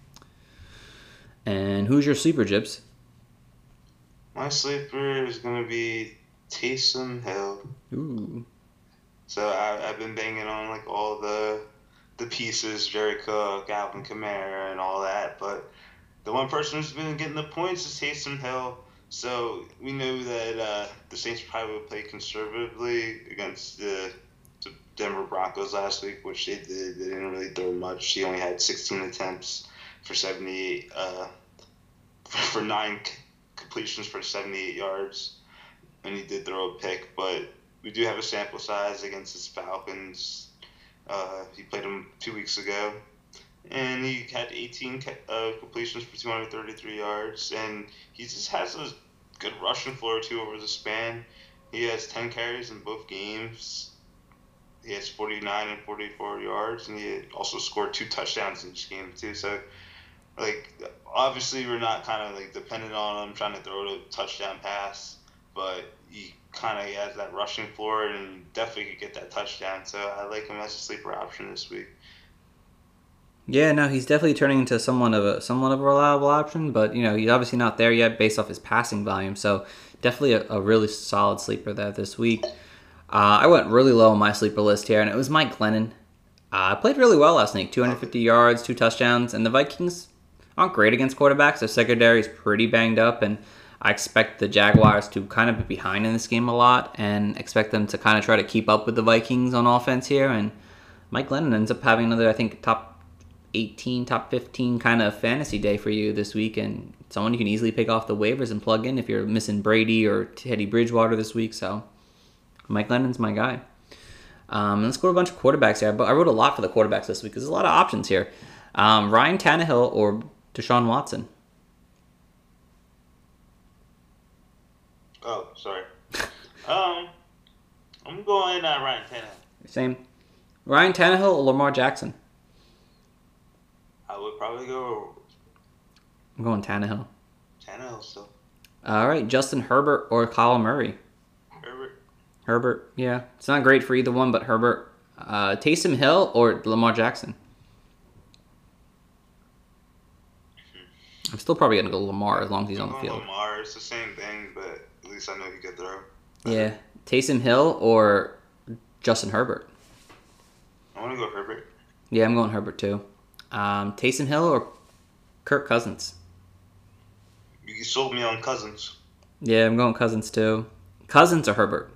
And who's your sleeper, Jibs? My sleeper is going to be Taysom Hill. Ooh. So I, I've been banging on like all the the pieces, Jerry Cook, Alvin Kamara, and all that. But the one person who's been getting the points is Taysom Hill. So we know that uh, the Saints probably would play conservatively against the, the Denver Broncos last week, which they did. They didn't really throw much. He only had 16 attempts for 78, uh, for nine completions for 78 yards, and he did throw a pick. But we do have a sample size against his Falcons. Uh, he played them two weeks ago and he had 18 uh, completions for 233 yards, and he just has a good rushing floor too over the span. He has 10 carries in both games. He has 49 and 44 yards, and he also scored two touchdowns in each game too. So, like, obviously we're not kind of like dependent on him trying to throw a touchdown pass, but he kind of has that rushing floor and definitely could get that touchdown. So I like him as a sleeper option this week. Yeah, no, he's definitely turning into somewhat of a somewhat of a reliable option, but you know he's obviously not there yet based off his passing volume. So definitely a, a really solid sleeper there this week. Uh, I went really low on my sleeper list here, and it was Mike Glennon. Uh, played really well last night, 250 yards, two touchdowns, and the Vikings aren't great against quarterbacks. Their secondary is pretty banged up, and I expect the Jaguars to kind of be behind in this game a lot, and expect them to kind of try to keep up with the Vikings on offense here. And Mike Glennon ends up having another, I think, top 18, top 15 kind of fantasy day for you this week, and someone you can easily pick off the waivers and plug in if you're missing Brady or Teddy Bridgewater this week. So, Mike Glennon's my guy. Um, let's go to a bunch of quarterbacks here. But I wrote a lot for the quarterbacks this week. Because there's a lot of options here. Um, Ryan Tannehill or Deshaun Watson. Oh, sorry. um, I'm going uh, Ryan Tannehill. Same. Ryan Tannehill or Lamar Jackson. I would probably go I'm going Tannehill. Tannehill still. All right, Justin Herbert or Kyle Murray. Herbert. Herbert, yeah, it's not great for either one, but Herbert. Uh, Taysom Hill or Lamar Jackson. I'm still probably gonna go Lamar as long as he's on the I'm field. Lamar, it's the same thing, but at least I know he could throw. Yeah, Taysom Hill or Justin Herbert. I want to go Herbert. Yeah, I'm going Herbert too. Um, Taysom Hill or Kirk Cousins. You sold me on Cousins. Yeah, I'm going Cousins too. Cousins or Herbert.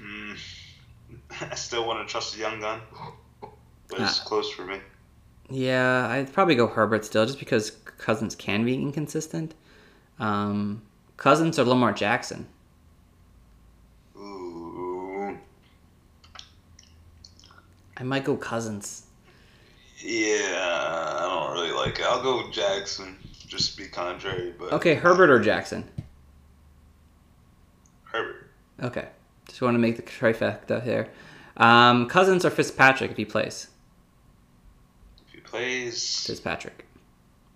Hmm. I still want to trust the young gun, but it's Ah. close for me. Yeah, I'd probably go Herbert still, just because Cousins can be inconsistent. Um, Cousins or Lamar Jackson. Ooh. I might go Cousins. Yeah, I don't really like it. I'll go Jackson, just to be contrary, but Okay, Herbert or Jackson. Herbert. Okay, just want to make the trifecta here. Um, Cousins or Fitzpatrick if he plays. If he plays, Fitzpatrick.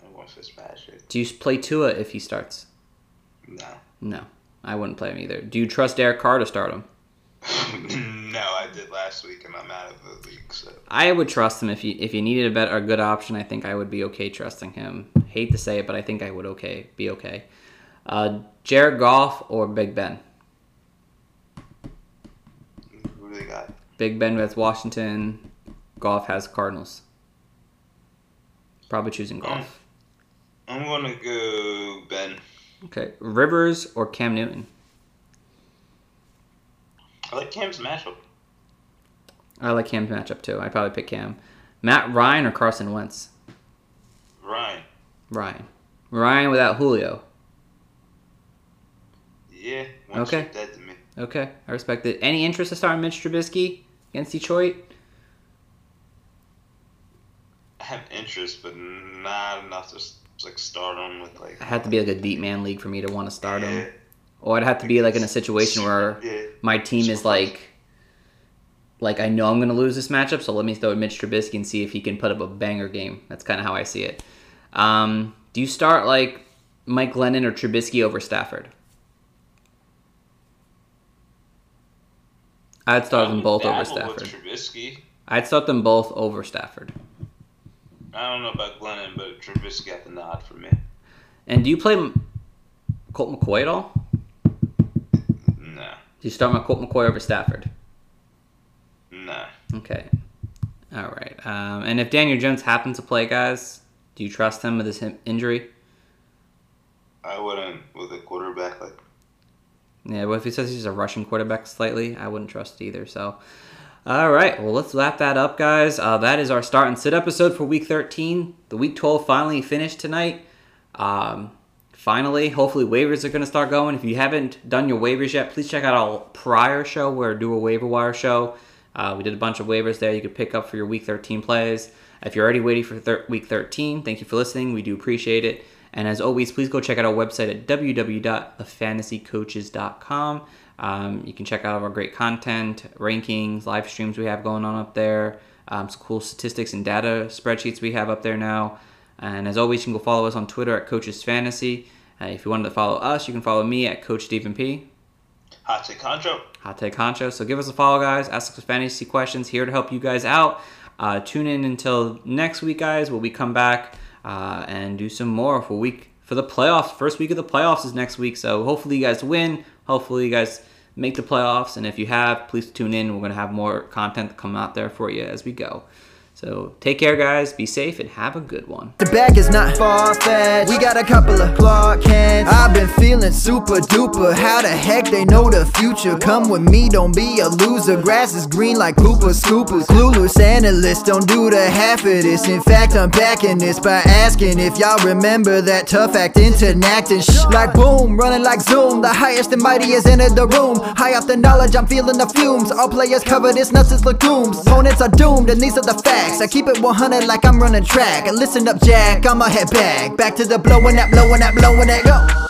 I want Fitzpatrick. Do you play Tua if he starts? No. No, I wouldn't play him either. Do you trust Derek Carr to start him? no, I did last week, and I'm out of the league. So I would trust him if you if you needed a better a good option. I think I would be okay trusting him. Hate to say it, but I think I would okay be okay. Uh, Jared Goff or Big Ben. who do they got? Big Ben with Washington. Goff has Cardinals. Probably choosing Goff. I'm gonna go Ben. Okay, Rivers or Cam Newton. I like Cam's matchup. I like Cam's matchup too. I'd probably pick Cam. Matt Ryan or Carson Wentz. Ryan. Ryan. Ryan without Julio. Yeah. Okay. okay. dead to me. Okay, I respect it. Any interest to start Mitch Trubisky against Detroit? I have interest, but not enough to like start him with like. It had to be like a deep man league for me to want to start him. Or I'd have to be like in a situation where Yeah. my team is like, like I know I'm gonna lose this matchup, so let me throw Mitch Trubisky and see if he can put up a banger game. That's kind of how I see it. Um, do you start like Mike Glennon or Trubisky over Stafford? I'd start them both over Stafford. Trubisky. I'd start them both over Stafford. I don't know about Glennon, but Trubisky got the nod for me. And do you play Colt McCoy at all? Do you start my Colt McCoy over Stafford? nah. Okay. All right. Um, and if Daniel Jones happens to play, guys, do you trust him with his injury? I wouldn't with a quarterback like. Yeah, well, if he says he's a Russian quarterback slightly, I wouldn't trust it either. So, all right, well, let's wrap that up, guys. Uh, that is our start and sit episode for week 13. The week 12 finally finished tonight. Um, finally, hopefully, waivers are going to start going. If you haven't done your waivers yet, please check out our prior show where do a waiver wire show. Uh, we did a bunch of waivers there you could pick up for your week 13 plays. If you're already waiting for thir- week 13, thank you for listening. We do appreciate it. And as always, please go check out our website at www.thefantasycoaches.com. Um, you can check out our great content, rankings, live streams we have going on up there, um, some cool statistics and data spreadsheets we have up there now. And as always, you can go follow us on Twitter at Coaches Fantasy. Uh, if you wanted to follow us, you can follow me at Coach Stephen P. Hot take Concho. Hot Take Honcho. So give us a follow, guys. Ask us fantasy questions. Here to help you guys out. Uh, tune in until next week, guys, where we come back uh, and do some more for week for the playoffs. First week of the playoffs is next week. So hopefully you guys win. Hopefully you guys make the playoffs. And if you have, please tune in. We're gonna have more content come out there for you as we go. So take care, guys. Be safe and have a good one. The bag is not far fetched. We got a couple of Clark Kents. I've been feeling super duper. How the heck they know the future? Come with me, don't be a loser. Grass is green like Cooper Scoopers. Clueless analysts don't do the half of this. In fact, I'm backing this by asking if y'all remember that tough acting to acting. Shh, like boom, running like zoom. The highest and mightiest entered the room. High off the knowledge, I'm feeling the fumes. All players cover this nuts as legumes. Opponents are doomed, and these are the facts. I keep it 100 like I'm running track. Listen up, Jack, I'ma head back. Back to the blowing that, blowing that, blowing that, go.